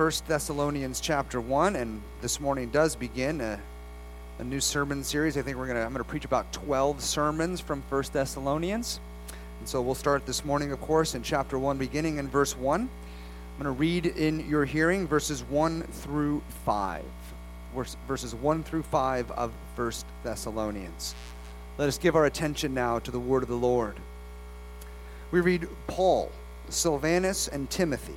1 Thessalonians chapter 1, and this morning does begin a, a new sermon series. I think we're gonna I'm gonna preach about 12 sermons from 1 Thessalonians. And so we'll start this morning, of course, in chapter 1, beginning in verse 1. I'm to read in your hearing verses 1 through 5. Verses 1 through 5 of 1 Thessalonians. Let us give our attention now to the word of the Lord. We read Paul, Silvanus, and Timothy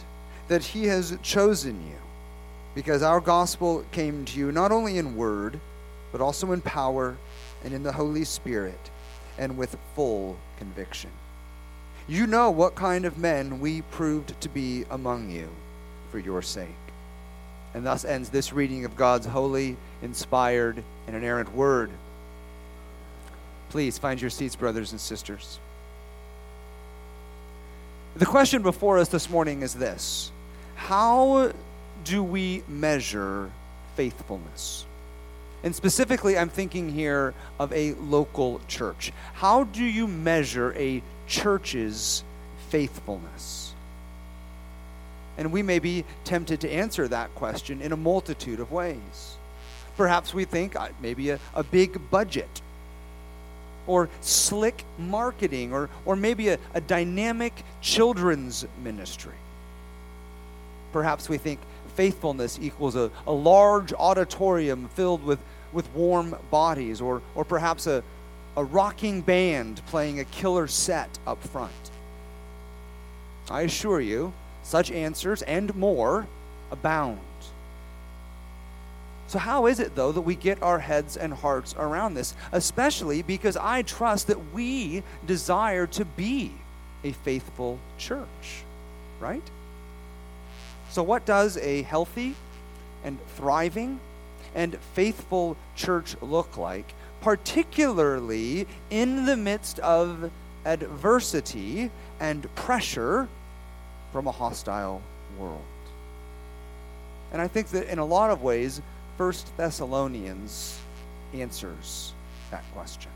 that He has chosen you, because our gospel came to you not only in word, but also in power and in the Holy Spirit and with full conviction. You know what kind of men we proved to be among you for your sake. And thus ends this reading of God's holy, inspired, and inerrant word. Please find your seats, brothers and sisters. The question before us this morning is this How do we measure faithfulness? And specifically, I'm thinking here of a local church. How do you measure a church's faithfulness? And we may be tempted to answer that question in a multitude of ways. Perhaps we think uh, maybe a, a big budget, or slick marketing, or, or maybe a, a dynamic children's ministry. Perhaps we think faithfulness equals a, a large auditorium filled with, with warm bodies, or, or perhaps a, a rocking band playing a killer set up front. I assure you, such answers and more abound. So, how is it, though, that we get our heads and hearts around this? Especially because I trust that we desire to be a faithful church, right? So, what does a healthy and thriving and faithful church look like, particularly in the midst of adversity and pressure from a hostile world? And I think that in a lot of ways, First Thessalonians answers that question.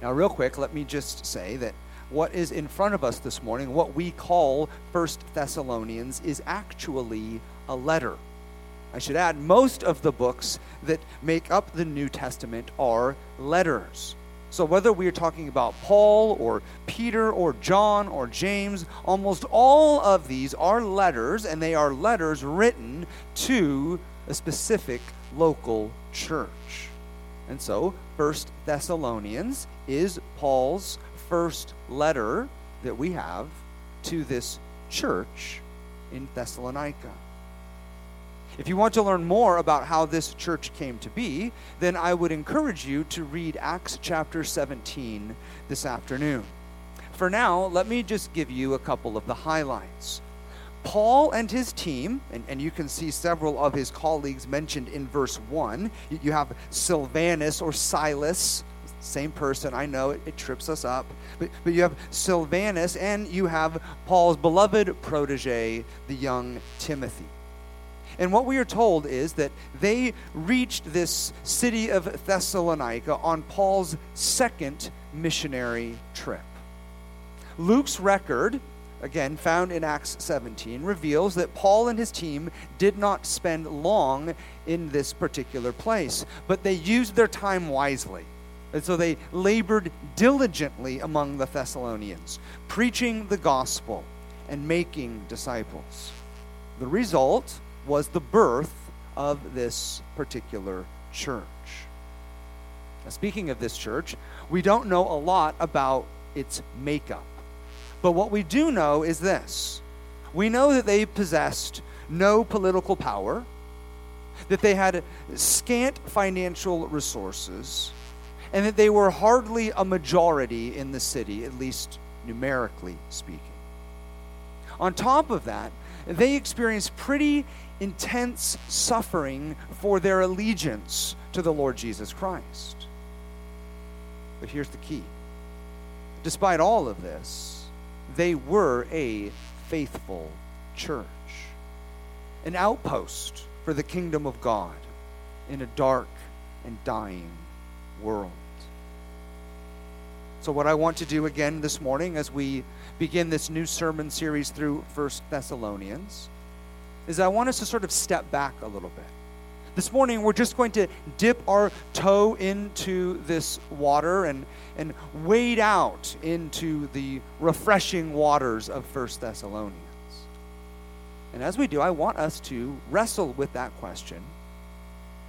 Now, real quick, let me just say that what is in front of us this morning, what we call First Thessalonians, is actually a letter. I should add, most of the books that make up the New Testament are letters. So, whether we are talking about Paul or Peter or John or James, almost all of these are letters, and they are letters written to a specific local church. And so, First Thessalonians is Paul's first letter that we have to this church in Thessalonica. If you want to learn more about how this church came to be, then I would encourage you to read Acts chapter 17 this afternoon. For now, let me just give you a couple of the highlights. Paul and his team, and, and you can see several of his colleagues mentioned in verse 1. You, you have Silvanus or Silas, same person, I know it, it trips us up. But, but you have Silvanus and you have Paul's beloved protege, the young Timothy. And what we are told is that they reached this city of Thessalonica on Paul's second missionary trip. Luke's record, again found in Acts 17, reveals that Paul and his team did not spend long in this particular place, but they used their time wisely. And so they labored diligently among the Thessalonians, preaching the gospel and making disciples. The result was the birth of this particular church. Now, speaking of this church, we don't know a lot about its makeup. But what we do know is this we know that they possessed no political power, that they had scant financial resources and that they were hardly a majority in the city, at least numerically speaking. On top of that, they experienced pretty intense suffering for their allegiance to the Lord Jesus Christ. But here's the key despite all of this, they were a faithful church, an outpost for the kingdom of God in a dark and dying world. So, what I want to do again this morning as we begin this new sermon series through First Thessalonians is I want us to sort of step back a little bit. This morning, we're just going to dip our toe into this water and, and wade out into the refreshing waters of First Thessalonians. And as we do, I want us to wrestle with that question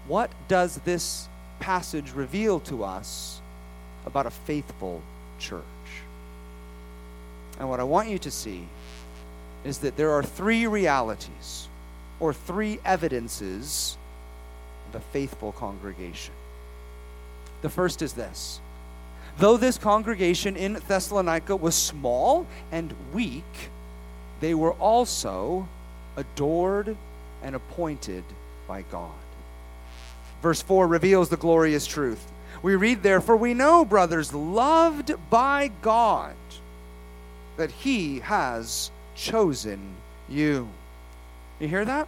What does this passage reveal to us about a faithful church? And what I want you to see is that there are three realities or three evidences of a faithful congregation. The first is this though this congregation in Thessalonica was small and weak, they were also adored and appointed by God. Verse 4 reveals the glorious truth. We read Therefore, we know, brothers, loved by God, that He has chosen you. You hear that?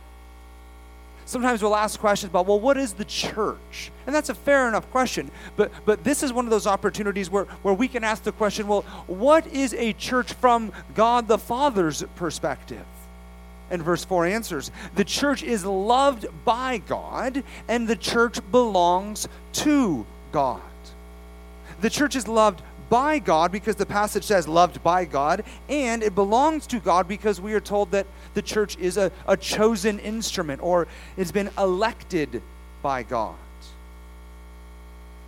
Sometimes we'll ask questions about, well, what is the church? And that's a fair enough question. But, but this is one of those opportunities where, where we can ask the question, well, what is a church from God the Father's perspective? And verse 4 answers the church is loved by God, and the church belongs to God. The church is loved by God because the passage says loved by God, and it belongs to God because we are told that the church is a, a chosen instrument or has been elected by God.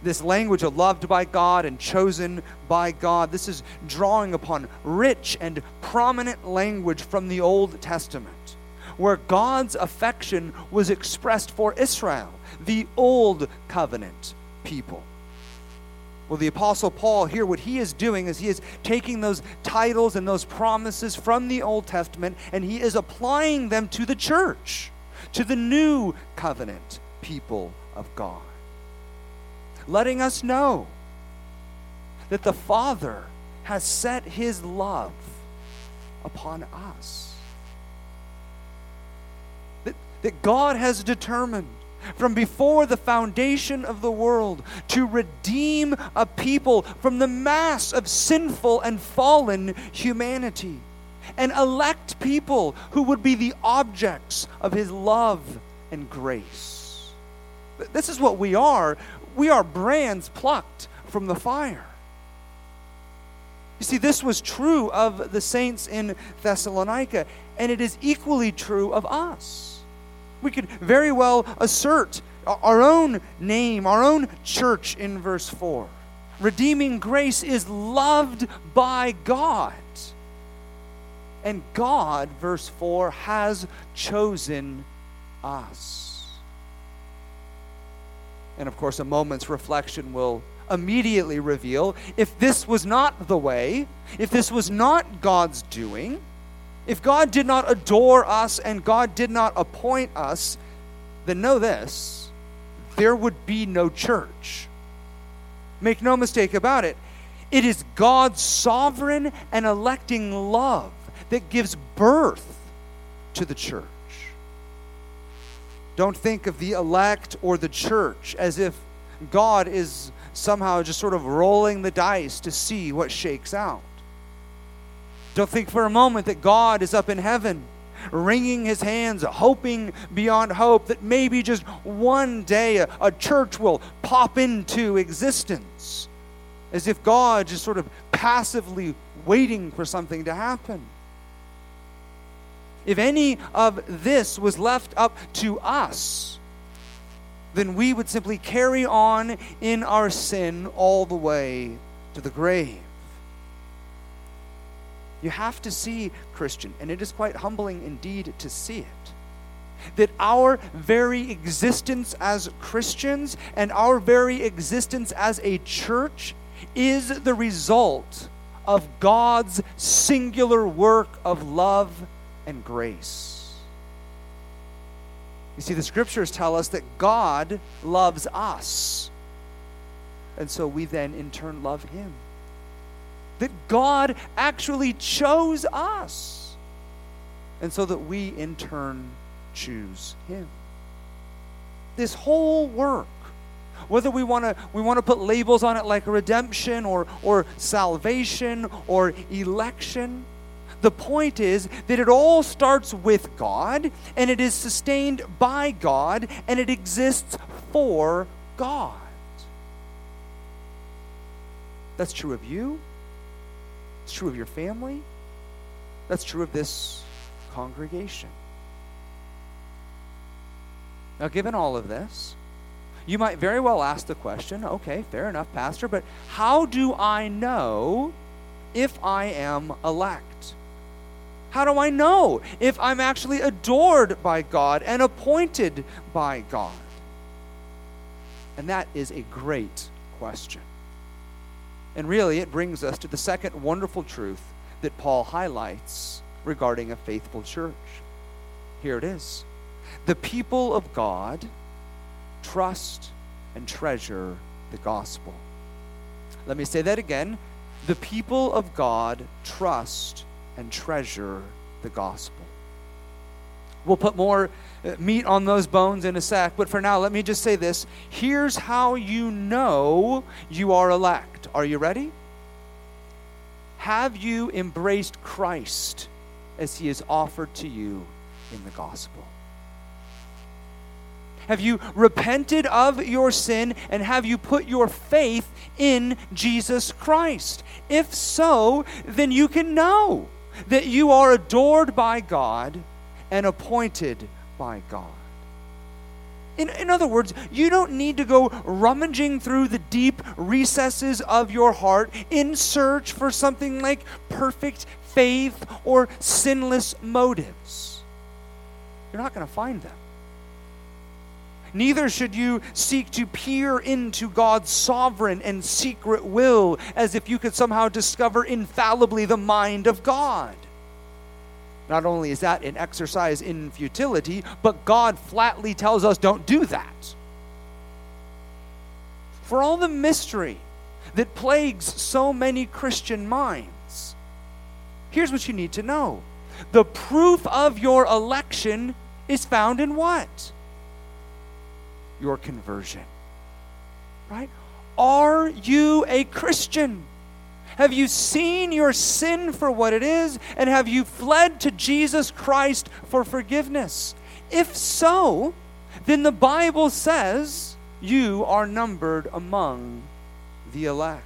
This language of loved by God and chosen by God, this is drawing upon rich and prominent language from the Old Testament, where God's affection was expressed for Israel, the Old Covenant people. Well, the Apostle Paul here, what he is doing is he is taking those titles and those promises from the Old Testament and he is applying them to the church, to the new covenant people of God. Letting us know that the Father has set his love upon us. That, that God has determined from before the foundation of the world to redeem a people from the mass of sinful and fallen humanity and elect people who would be the objects of his love and grace. This is what we are. We are brands plucked from the fire. You see, this was true of the saints in Thessalonica, and it is equally true of us we could very well assert our own name, our own church in verse 4. Redeeming grace is loved by God. And God, verse 4, has chosen us. And of course, a moment's reflection will immediately reveal if this was not the way, if this was not God's doing, if God did not adore us and God did not appoint us, then know this there would be no church. Make no mistake about it. It is God's sovereign and electing love that gives birth to the church. Don't think of the elect or the church as if God is somehow just sort of rolling the dice to see what shakes out. Don't think for a moment that God is up in heaven, wringing his hands, hoping beyond hope that maybe just one day a, a church will pop into existence, as if God just sort of passively waiting for something to happen. If any of this was left up to us, then we would simply carry on in our sin all the way to the grave. You have to see, Christian, and it is quite humbling indeed to see it, that our very existence as Christians and our very existence as a church is the result of God's singular work of love and grace. You see, the scriptures tell us that God loves us. And so we then, in turn, love Him. That God actually chose us. And so that we, in turn, choose Him. This whole work whether we want to we want to put labels on it like redemption or or salvation or election the point is that it all starts with God and it is sustained by God and it exists for God. That's true of you. It's true of your family. That's true of this congregation. Now, given all of this, you might very well ask the question okay, fair enough, Pastor, but how do I know if I am elect? How do I know if I'm actually adored by God and appointed by God? And that is a great question. And really, it brings us to the second wonderful truth that Paul highlights regarding a faithful church. Here it is The people of God trust and treasure the gospel. Let me say that again. The people of God trust and treasure the gospel. We'll put more uh, meat on those bones in a sec, but for now, let me just say this. Here's how you know you are elect. Are you ready? Have you embraced Christ as he is offered to you in the gospel? Have you repented of your sin and have you put your faith in Jesus Christ? If so, then you can know that you are adored by God and appointed by God. In, in other words, you don't need to go rummaging through the deep recesses of your heart in search for something like perfect faith or sinless motives. You're not going to find them. Neither should you seek to peer into God's sovereign and secret will as if you could somehow discover infallibly the mind of God. Not only is that an exercise in futility, but God flatly tells us don't do that. For all the mystery that plagues so many Christian minds, here's what you need to know the proof of your election is found in what? Your conversion. Right? Are you a Christian? Have you seen your sin for what it is? And have you fled to Jesus Christ for forgiveness? If so, then the Bible says you are numbered among the elect.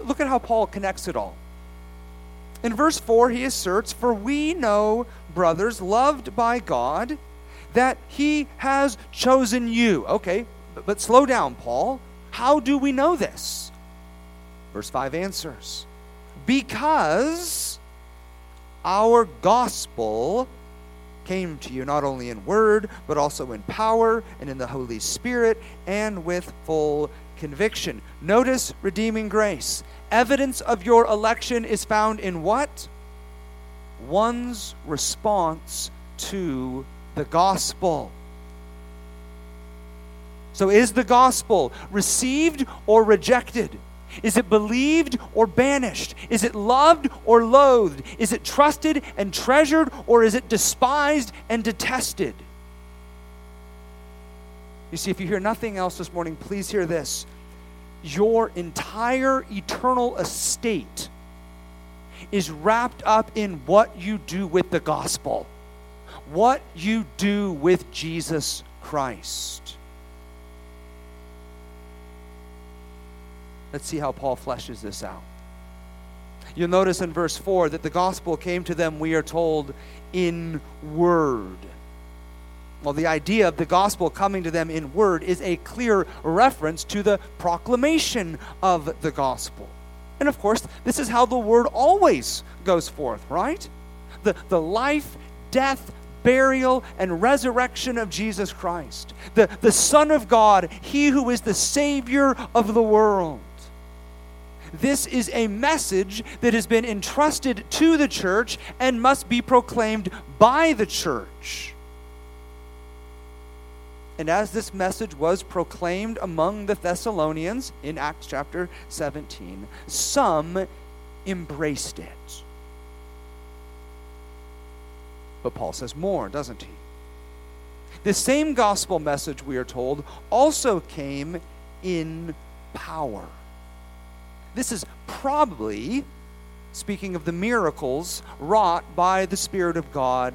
Look at how Paul connects it all. In verse 4, he asserts, For we know, brothers, loved by God, that He has chosen you. Okay, but, slow down, Paul. How do we know this? Verse 5 answers Because our gospel came to you not only in word, but also in power and in the Holy Spirit and with full conviction. Notice redeeming grace. Evidence of your election is found in what? One's response to the gospel. So, is the gospel received or rejected? Is it believed or banished? Is it loved or loathed? Is it trusted and treasured or is it despised and detested? You see, if you hear nothing else this morning, please hear this. Your entire eternal estate is wrapped up in what you do with the gospel what you do with Jesus Christ. Let's see how Paul fleshes this out. You'll notice in verse 4 that the gospel came to them, we are told, in word. Well, the idea of the gospel coming to them in word is a clear reference to the proclamation of the gospel. And of course, this is how the word always goes forth, right? The, the life, death, burial, and resurrection of Jesus Christ, the, the Son of God, He who is the Savior of the world. this is a message that has been entrusted to the church and must be proclaimed by the church. And as this message was proclaimed among the Thessalonians in Acts chapter 17, some embraced it. But Paul says more, doesn't he? The same gospel message, we are told, also came in power. This is probably, speaking of the miracles wrought by the Spirit of God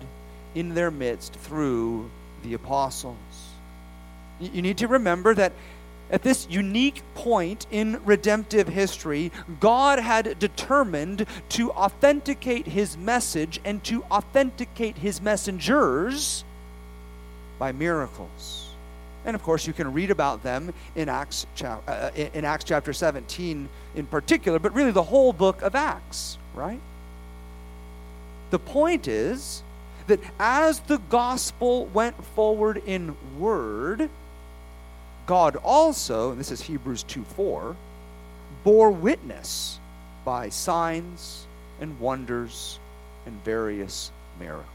in their midst through the apostles. You need to remember that at this unique point in redemptive history, God had determined to authenticate his message and to authenticate his messengers by miracles. And of course, you can read about them in Acts, uh, uh in Acts chapter 17 in particular, but really the whole book of Acts, right? The point is that as the gospel went forward in word, God also, and this is Hebrews 2 4, bore witness by signs and wonders and various miracles.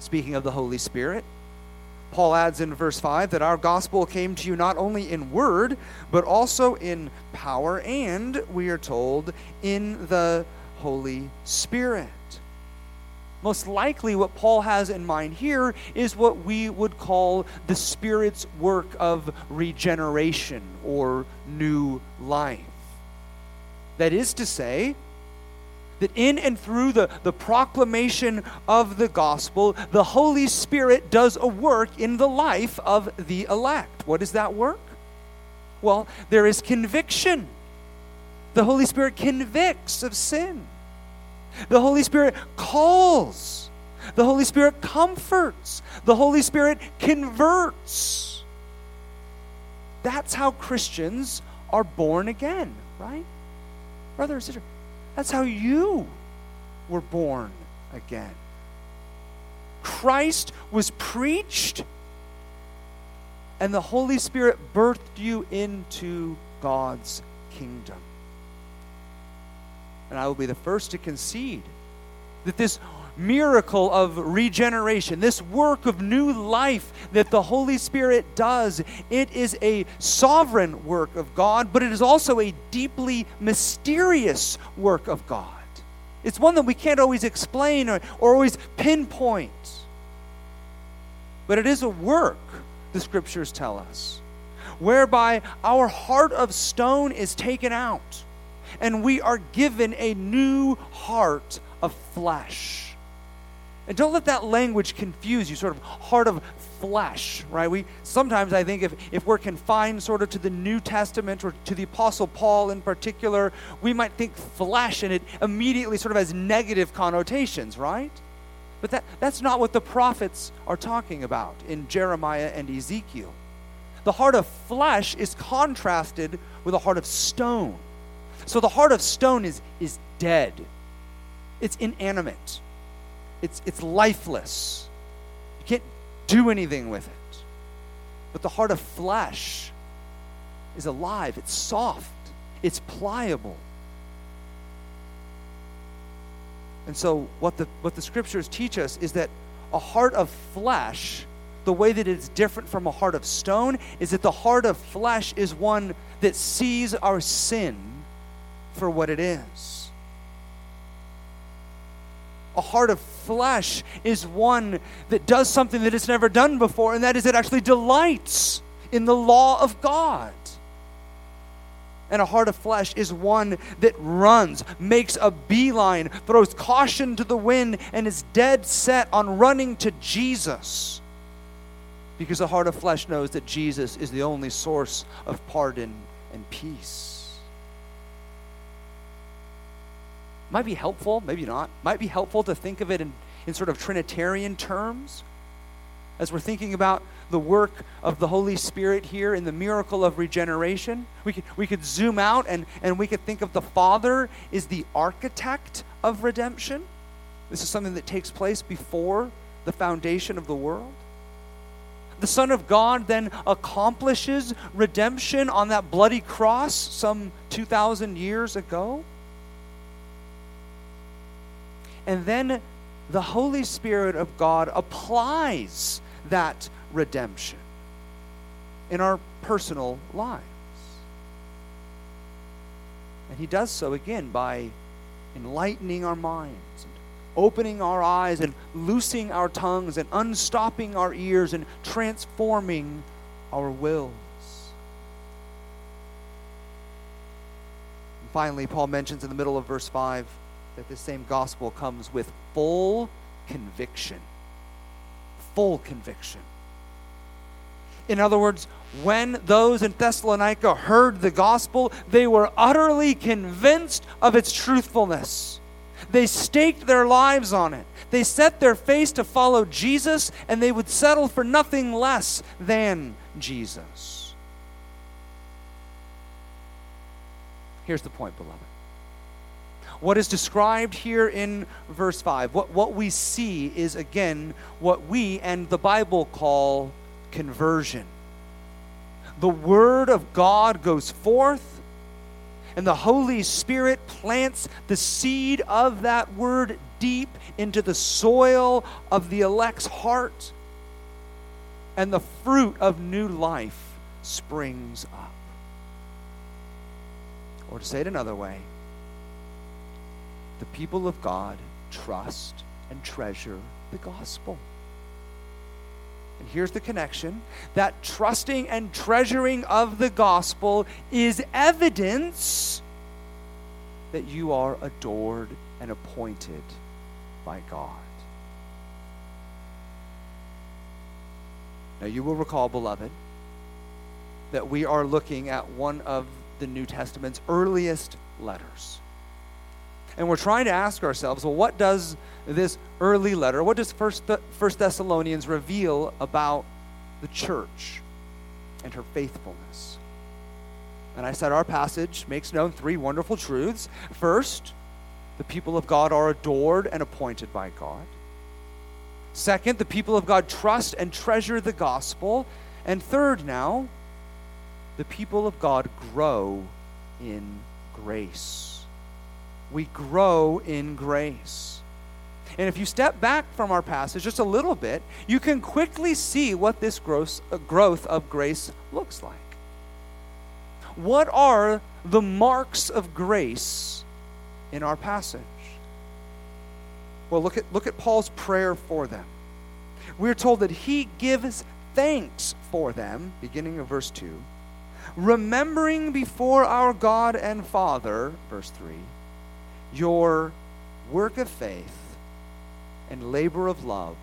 Speaking of the Holy Spirit, Paul adds in verse 5 that our gospel came to you not only in word, but also in power, and we are told in the Holy Spirit. Most likely, what Paul has in mind here is what we would call the Spirit's work of regeneration or new life. That is to say, that in and through the, the proclamation of the gospel, the Holy Spirit does a work in the life of the elect. What is that work? Well, there is conviction. The Holy Spirit convicts of sin. The Holy Spirit calls. The Holy Spirit comforts. The Holy Spirit converts. That's how Christians are born again, right? Brother and sister, that's how you were born again. Christ was preached, and the Holy Spirit birthed you into God's kingdom. And I will be the first to concede that this miracle of regeneration, this work of new life that the Holy Spirit does, it is a sovereign work of God, but it is also a deeply mysterious work of God. It's one that we can't always explain or, or always pinpoint. But it is a work, the scriptures tell us, whereby our heart of stone is taken out and we are given a new heart of flesh. And don't let that language confuse you, sort of heart of flesh, right? We sometimes I think if, if we're confined sort of to the New Testament or to the Apostle Paul in particular, we might think flesh and it immediately sort of has negative connotations, right? But that, that's not what the prophets are talking about in Jeremiah and Ezekiel. The heart of flesh is contrasted with a heart of stone. So the heart of stone is, is dead, it's inanimate, it's, it's lifeless. You can't do anything with it. But the heart of flesh is alive, it's soft, it's pliable. And so, what the, what the scriptures teach us is that a heart of flesh, the way that it's different from a heart of stone, is that the heart of flesh is one that sees our sin for what it is. A heart of flesh is one that does something that it's never done before, and that is it actually delights in the law of God. And a heart of flesh is one that runs, makes a beeline, throws caution to the wind, and is dead set on running to Jesus. Because the heart of flesh knows that Jesus is the only source of pardon and peace. Might be helpful, maybe not. Might be helpful to think of it in, in sort of Trinitarian terms as we're thinking about the work of the Holy Spirit here in the miracle of regeneration. We could, we could zoom out and, and we could think of the Father is the architect of redemption. This is something that takes place before the foundation of the world. the Son of God then accomplishes redemption on that bloody cross some 2,000 years ago. And then the Holy Spirit of God applies that redemption in our personal lives. And He does so again by enlightening our minds and opening our eyes and loosing our tongues and unstopping our ears and transforming our wills. Finally, Paul mentions in the middle of verse 5 that this same gospel comes with full conviction. Full conviction. In other words, when those in Thessalonica heard the gospel, they were utterly convinced of its truthfulness. They staked their lives on it. They set their face to follow Jesus, and they would settle for nothing less than Jesus. Here's the point, beloved. What is described here in verse 5, what, what we see is again what we and the Bible call conversion. The Word of God goes forth, and the Holy Spirit plants the seed of that Word deep into the soil of the elect's heart, and the fruit of new life springs up. Or to say it another way, the people of God trust and treasure the gospel. And here's the connection that trusting and treasuring of the gospel is evidence that you are adored and appointed by God. Now, you will recall, beloved, that we are looking at one of the New Testament's earliest letters. And we're trying to ask ourselves, well, what does this early letter, what does First, First Thessalonians reveal about the church and her faithfulness? And I said our passage makes known three wonderful truths. First, the people of God are adored and appointed by God. Second, the people of God trust and treasure the gospel. And third, now, the people of God grow in grace we grow in grace. And if you step back from our passage just a little bit, you can quickly see what this growth, uh, growth of grace looks like. What are the marks of grace in our passage? Well, look at, look at Paul's prayer for them. We're told that he gives thanks for them, beginning of verse 2, remembering before our God and Father, verse 3 your work of faith and labor of love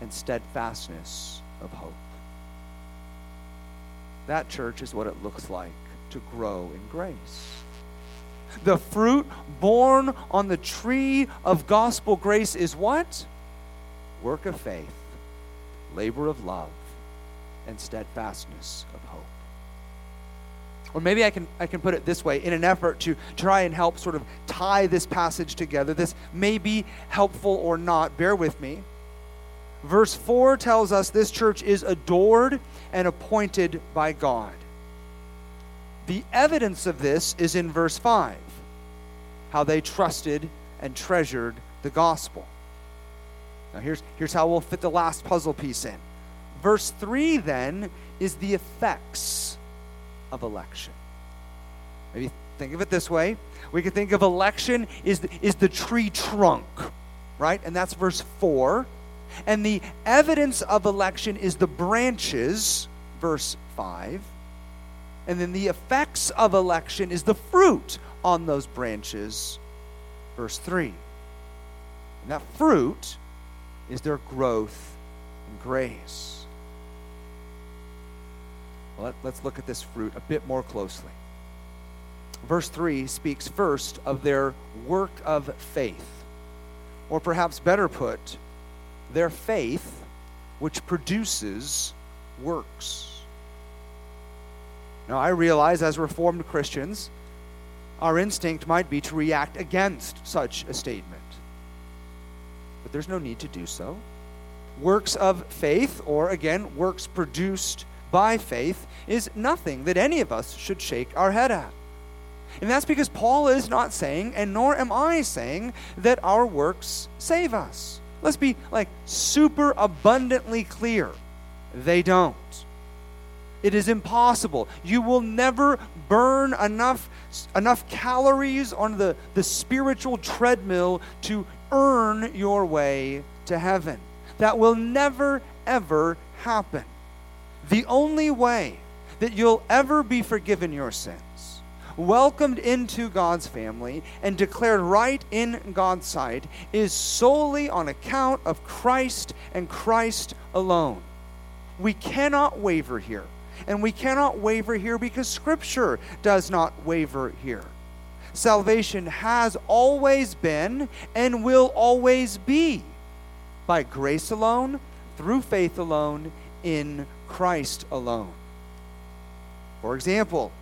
and steadfastness of hope. That, church, is what it looks like to grow in grace. The fruit born on the tree of gospel grace is what? Work of faith, labor of love, and steadfastness of hope. Or maybe I can, I can put it this way in an effort to try and help sort of tie this passage together. This may be helpful or not. Bear with me. Verse 4 tells us this church is adored and appointed by God. The evidence of this is in verse 5 how they trusted and treasured the gospel. Now, here's, here's how we'll fit the last puzzle piece in. Verse 3 then is the effects of election. Maybe think of it this way. We can think of election is the, is the tree trunk, right? And that's verse 4. And the evidence of election is the branches, verse 5. And then the effects of election is the fruit on those branches, verse 3. And that fruit is their growth in grace. Let, us look at this fruit a bit more closely. Verse 3 speaks first of their work of faith, or perhaps better put, their faith which produces works. Now, I realize as Reformed Christians, our instinct might be to react against such a statement. But there's no need to do so. works of faith, or again, works produced by faith, is nothing that any of us should shake our head at. And that's because Paul is not saying, and nor am I saying, that our works save us. Let's be like super abundantly clear. They don't. It is impossible. You will never burn enough, enough calories on the, the spiritual treadmill to earn your way to heaven. That will never, ever happen. The only way that you'll ever be forgiven your sins, welcomed into God's family, and declared right in God's sight is solely on account of Christ and Christ alone. We cannot waver here. And we cannot waver here because Scripture does not waver here. Salvation has always been and will always be by grace alone, through faith alone, in Christ alone. For example,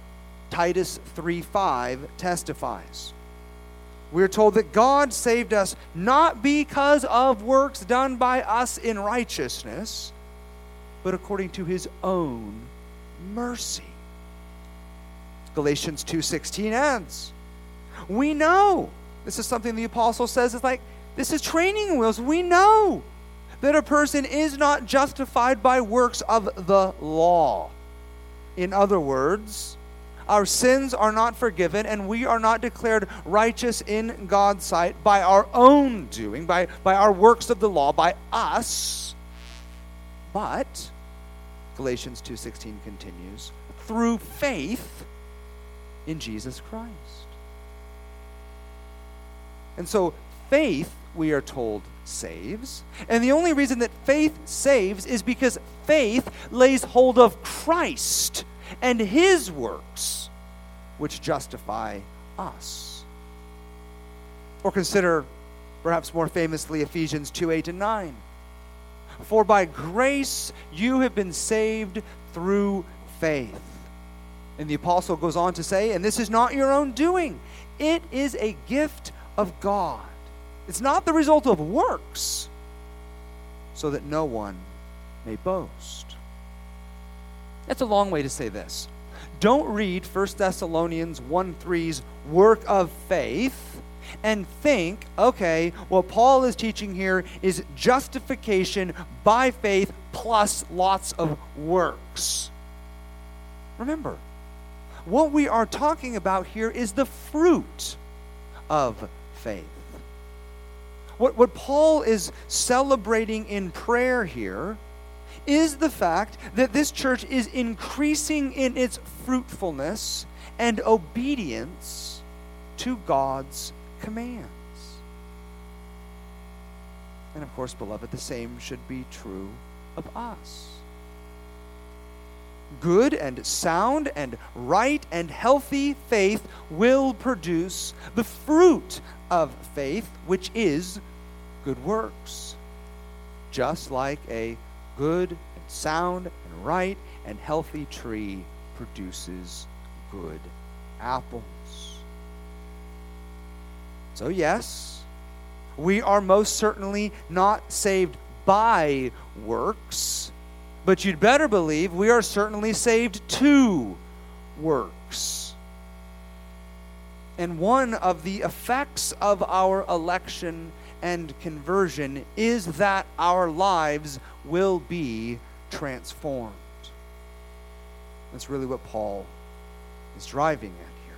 Titus 3:5 testifies. We're told that God saved us not because of works done by us in righteousness, but according to his own mercy. Galatians 2:16 ends. We know. This is something the apostle says it's like this is training wheels. We know that a person is not justified by works of the law. In other words, our sins are not forgiven and we are not declared righteous in God's sight by our own doing, by, by our works of the law, by us. But, Galatians 2.16 continues, through faith in Jesus Christ. And so faith, we are told, saves. And the only reason that faith saves is because faith lays hold of Christ and his works, which justify us. Or consider, perhaps more famously, Ephesians 2 8 and 9. For by grace you have been saved through faith. And the apostle goes on to say, and this is not your own doing, it is a gift of God it's not the result of works, so that no one may boast. That's a long way to say this. Don't read 1 Thessalonians 1 3's work of faith and think, okay, what Paul is teaching here is justification by faith plus lots of works. Remember, what we are talking about here is the fruit of faith. What, what Paul is celebrating in prayer here is the fact that this church is increasing in its fruitfulness and obedience to God's commands. And of course, beloved, the same should be true of us. Good and sound and right and healthy faith will produce the fruit of faith, which is good works. Just like a good and sound and right and healthy tree produces good apples. So, yes, we are most certainly not saved by works, but you'd better believe we are certainly saved to works. And one of the effects of our election and conversion is that our lives will be transformed. That's really what Paul is driving at here.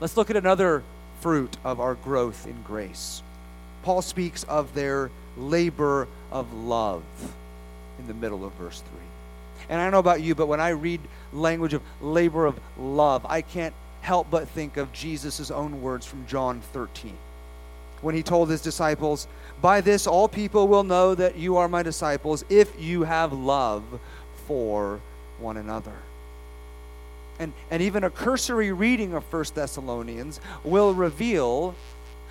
Let's look at another fruit of our growth in grace. Paul speaks of their labor of love in the middle of verse 3. And I don't know about you, but when I read language of labor of love, I can't help but think of Jesus' own words from John 13 when he told his disciples, By this all people will know that you are my disciples if you have love for one another. And, and even a cursory reading of 1 Thessalonians will reveal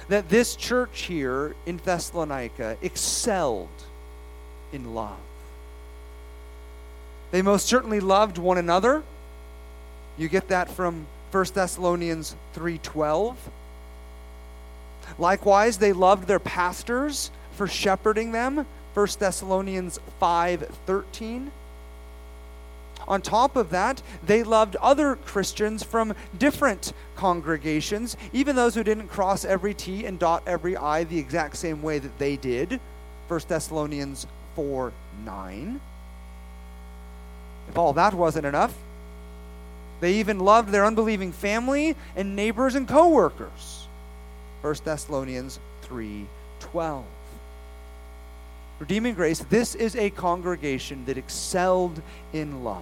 that this church here in Thessalonica excelled in love. They most certainly loved one another. You get that from 1 Thessalonians 3:12. Likewise, they loved their pastors, for shepherding them, 1 Thessalonians 5:13. On top of that, they loved other Christians from different congregations, even those who didn't cross every T and dot every I the exact same way that they did. 1 Thessalonians 4 9. If all that wasn't enough, they even loved their unbelieving family and neighbors and co-workers. 1 Thessalonians 3:12. Redeeming Grace, this is a congregation that excelled in love.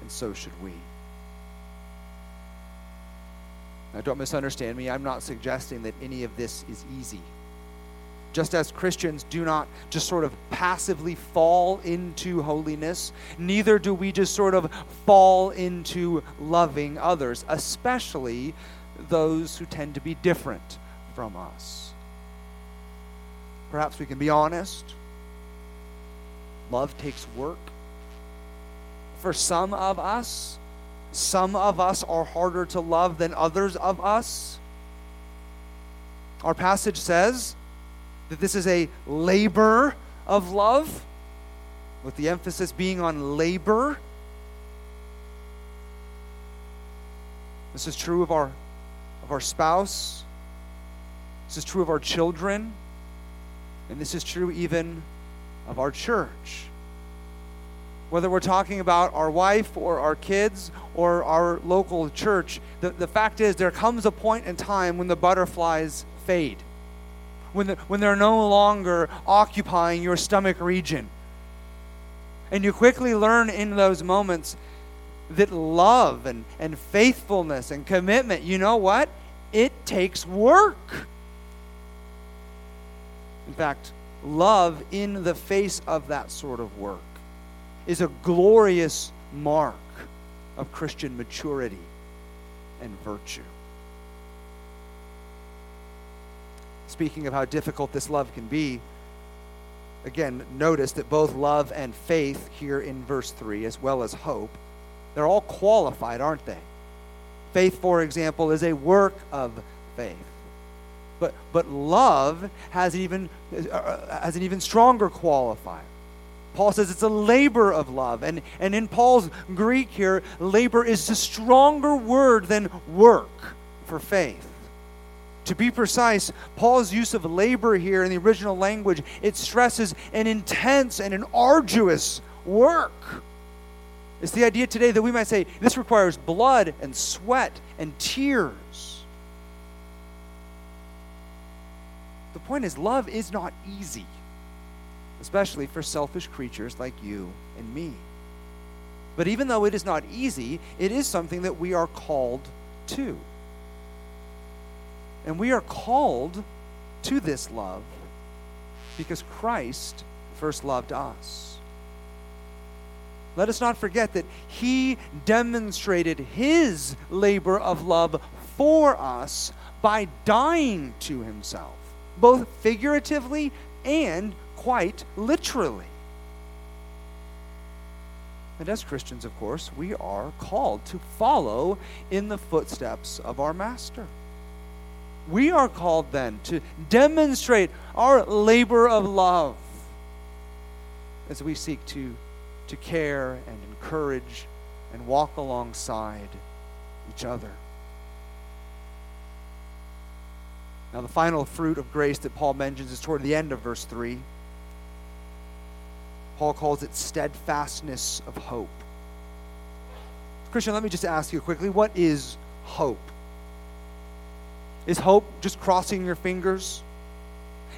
And so should we. Now, don't misunderstand me. I'm not suggesting that any of this is easy. Just as Christians do not just sort of passively fall into holiness, neither do we just sort of fall into loving others, especially those who tend to be different from us. Perhaps we can be honest. Love takes work. For some of us, some of us are harder to love than others of us. Our passage says that this is a labor of love, with the emphasis being on labor. This is true of our, our spouse. This is true of our children. And this is true even of our church. Whether we're talking about our wife or our kids or our local church, the, the fact is there comes a point in time when the butterflies fade, when, the, when they're no longer occupying your stomach region. And you quickly learn in those moments that love and, and faithfulness and commitment, you know what? It takes work. In fact, love in the face of that sort of work is a glorious mark of Christian maturity and virtue. Speaking of how difficult this love can be, again, notice that both love and faith here in verse 3, as well as hope, they're all qualified, aren't they? Faith, for example, is a work of faith. But, but love has, even, uh, has an even stronger qualifier. Paul says it's a labor of love. And, and in Paul's Greek here, labor is a stronger word than work for faith. To be precise, Paul's use of labor here in the original language, it stresses an intense and an arduous work. It's the idea today that we might say this requires blood and sweat and tears. The point is, love is not easy especially for selfish creatures like you and me. But even though it is not easy, it is something that we are called to. And we are called to this love because Christ first loved us. Let us not forget that He demonstrated His labor of love for us by dying to Himself, both figuratively and quite literally. And as Christians, of course, we are called to follow in the footsteps of our Master. We are called then to demonstrate our labor of love as we seek to, to care and encourage and walk alongside each other. Now, the final fruit of grace that Paul mentions is toward the end of verse 3. Paul calls it steadfastness of hope. Christian, let me just ask you quickly what is hope? Is hope just crossing your fingers?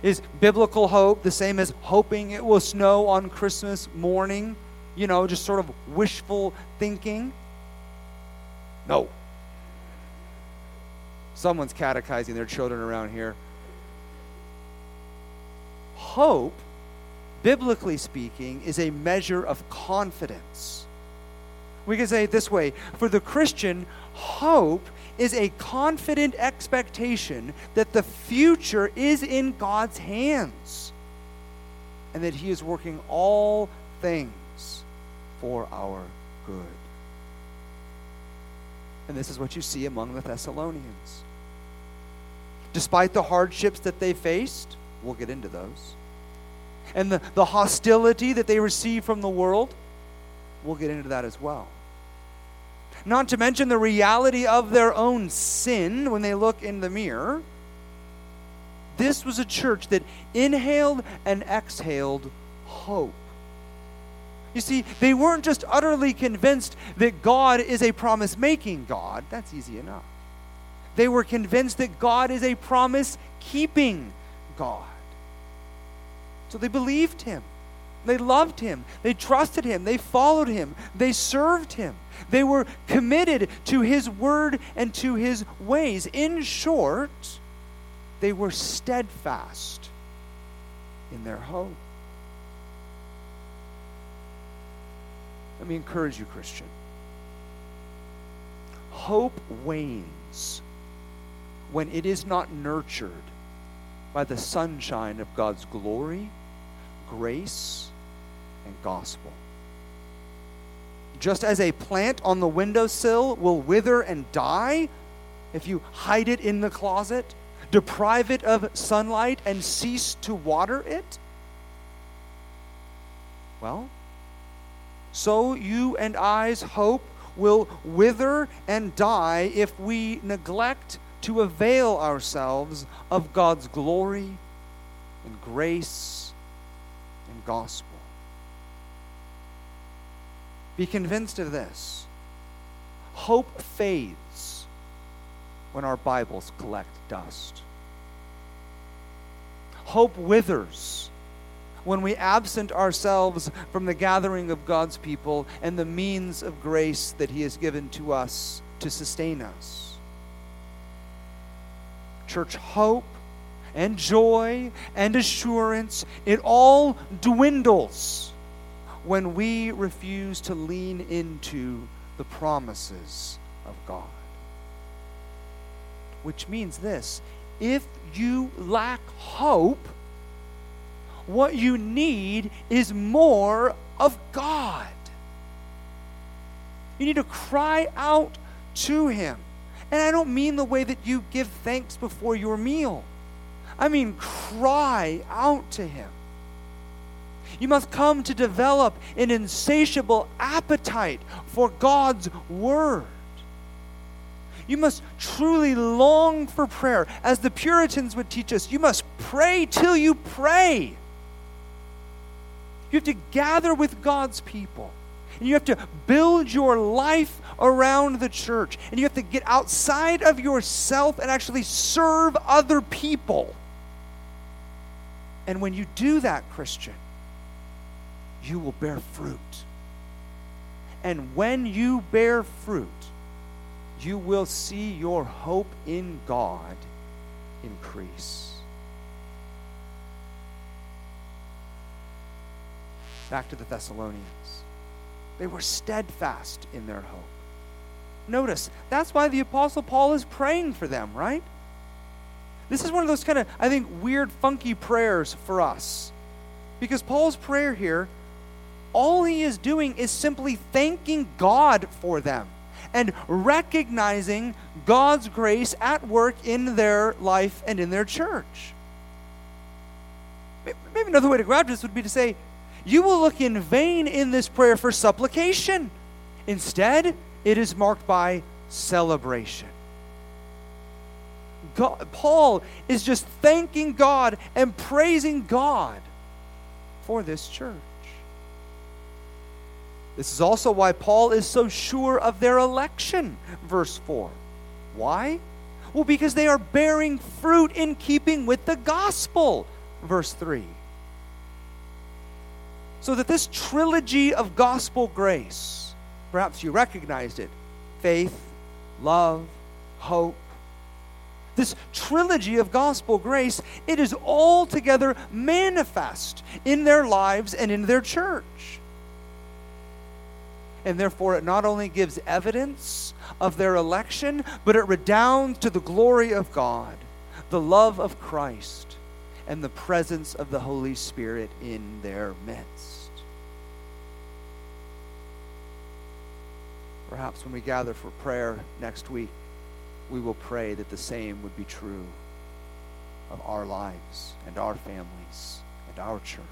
Is biblical hope the same as hoping it will snow on Christmas morning? You know, just sort of wishful thinking? No. Someone's catechizing their children around here. Hope biblically speaking, is a measure of confidence. We can say it this way for the Christian, hope is a confident expectation that the future is in God's hands and that He is working all things for our good. And this is what you see among the Thessalonians. Despite the hardships that they faced, We'll get into those. And the, the hostility that they receive from the world, we'll get into that as well. Not to mention the reality of their own sin when they look in the mirror. This was a church that inhaled and exhaled hope. You see, they weren't just utterly convinced that God is a promise making God. That's easy enough. They were convinced that God is a promise keeping God. So they believed him. They loved him. They trusted him. They followed him. They served him. They were committed to his word and to his ways. In short, they were steadfast in their hope. Let me encourage you, Christian. Hope wanes when it is not nurtured by the sunshine of God's glory, grace, and gospel. Just as a plant on the windowsill will wither and die if you hide it in the closet, deprive it of sunlight, and cease to water it? Well, so you and I's hope will wither and die if we neglect to avail ourselves of God's glory and grace and gospel. Be convinced of this. Hope fades when our Bibles collect dust. Hope withers when we absent ourselves from the gathering of God's people and the means of grace that He has given to us to sustain us. Church hope and joy and assurance, it all dwindles when we refuse to lean into the promises of God. Which means this if you lack hope, what you need is more of God. You need to cry out to Him. And I don't mean the way that you give thanks before your meal, I mean cry out to Him. You must come to develop an insatiable appetite for God's Word. You must truly long for prayer. As the Puritans would teach us, you must pray till you pray. You have to gather with God's people. And you have to build your life around the church. And you have to get outside of yourself and actually serve other people. And when you do that, Christian, you will bear fruit. And when you bear fruit, you will see your hope in God increase. Back to the Thessalonians. They were steadfast in their hope. Notice, that's why the Apostle Paul is praying for them, right? This is one of those kind of, I think, weird, funky prayers for us. Because Paul's prayer here, all he is doing is simply thanking God for them and recognizing God's grace at work in their life and in their church. Maybe another way to grab this would be to say, you will look in vain in this prayer for supplication. Instead, it is marked by celebration. God, Paul is just thanking God and praising God for this church. This is also why Paul is so sure of their election, verse 4. Why? Well, because they are bearing fruit in keeping with the gospel, verse 3 so that this trilogy of gospel grace, perhaps you recognized it faith, love, hope. This trilogy of gospel grace, it is altogether manifest in their lives and in their church. And therefore, it not only gives evidence of their election, but it redounds to the glory of God, the love of Christ, and the presence of the Holy Spirit in their midst. Perhaps when we gather for prayer next week, we will pray that the same would be true of our lives and our families and our church.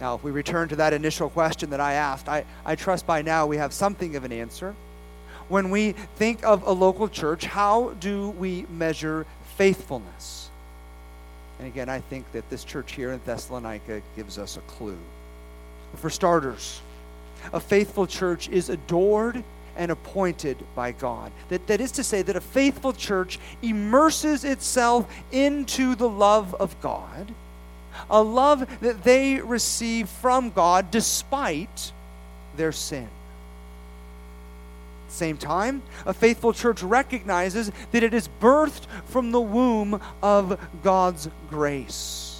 Now, if we return to that initial question that I asked, I, I trust by now we have something of an answer. When we think of a local church, how do we measure faithfulness? And again, I think that this church here in Thessalonica gives us a clue. For starters, a faithful church is adored and appointed by God. That, that is to say, that a faithful church immerses itself into the love of God, a love that they receive from God despite their sin. At the same time, a faithful church recognizes that it is birthed from the womb of God's grace.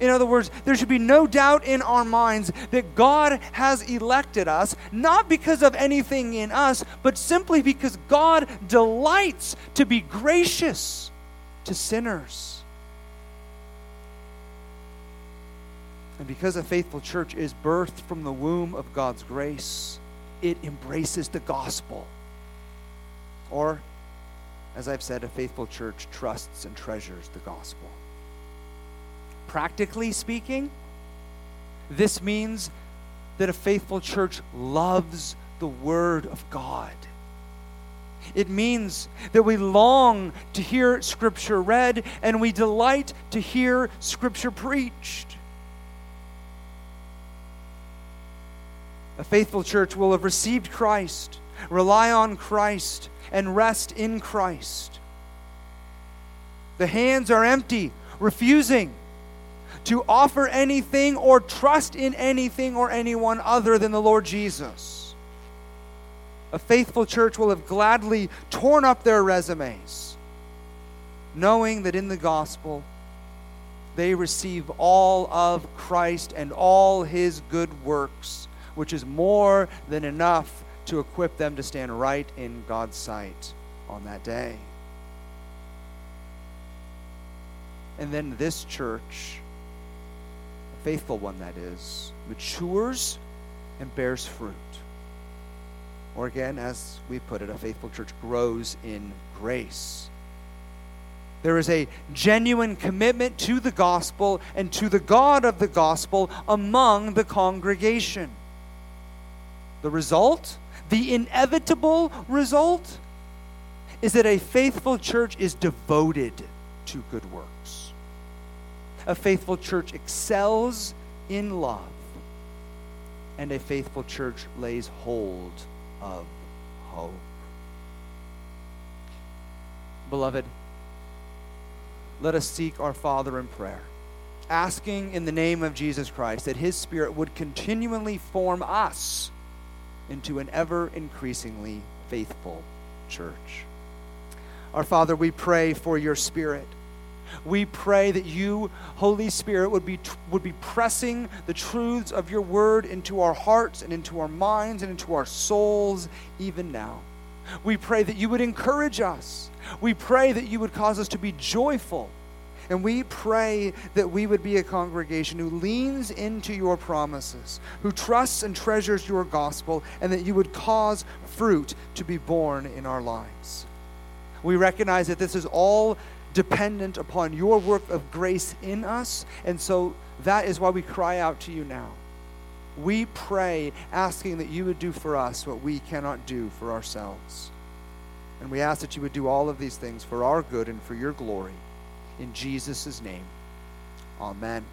In other words, there should be no doubt in our minds that God has elected us, not because of anything in us, but simply because God delights to be gracious to sinners. And because a faithful church is birthed from the womb of God's grace, it embraces the gospel. Or, as I've said, a faithful church trusts and treasures the gospel. Practically speaking, this means that a faithful church loves the Word of God. It means that we long to hear Scripture read and we delight to hear Scripture preached. A faithful church will have received Christ, rely on Christ, and rest in Christ. The hands are empty, refusing to offer anything or trust in anything or anyone other than the Lord Jesus. A faithful church will have gladly torn up their resumes, knowing that in the gospel they receive all of Christ and all his good works, which is more than enough to equip them to stand right in God's sight on that day. And then this church faithful one that is, matures and bears fruit. Or again, as we put it, a faithful church grows in grace. There is a genuine commitment to the gospel and to the God of the gospel among the congregation. The result, the inevitable result, is that a faithful church is devoted to good works a faithful church excels in love, and a faithful church lays hold of hope. Beloved, let us seek our Father in prayer, asking in the name of Jesus Christ that His Spirit would continually form us into an ever increasingly faithful church. Our Father, we pray for your Spirit we pray that you, Holy Spirit, would be, would be pressing the truths of your word into our hearts and into our minds and into our souls even now. We pray that you would encourage us. We pray that you would cause us to be joyful. And we pray that we would be a congregation who leans into your promises, who trusts and treasures your gospel, and that you would cause fruit to be borne in our lives. We recognize that this is all dependent upon your work of grace in us. And so that is why we cry out to you now. We pray asking that you would do for us what we cannot do for ourselves. And we ask that you would do all of these things for our good and for your glory. In Jesus' name, amen.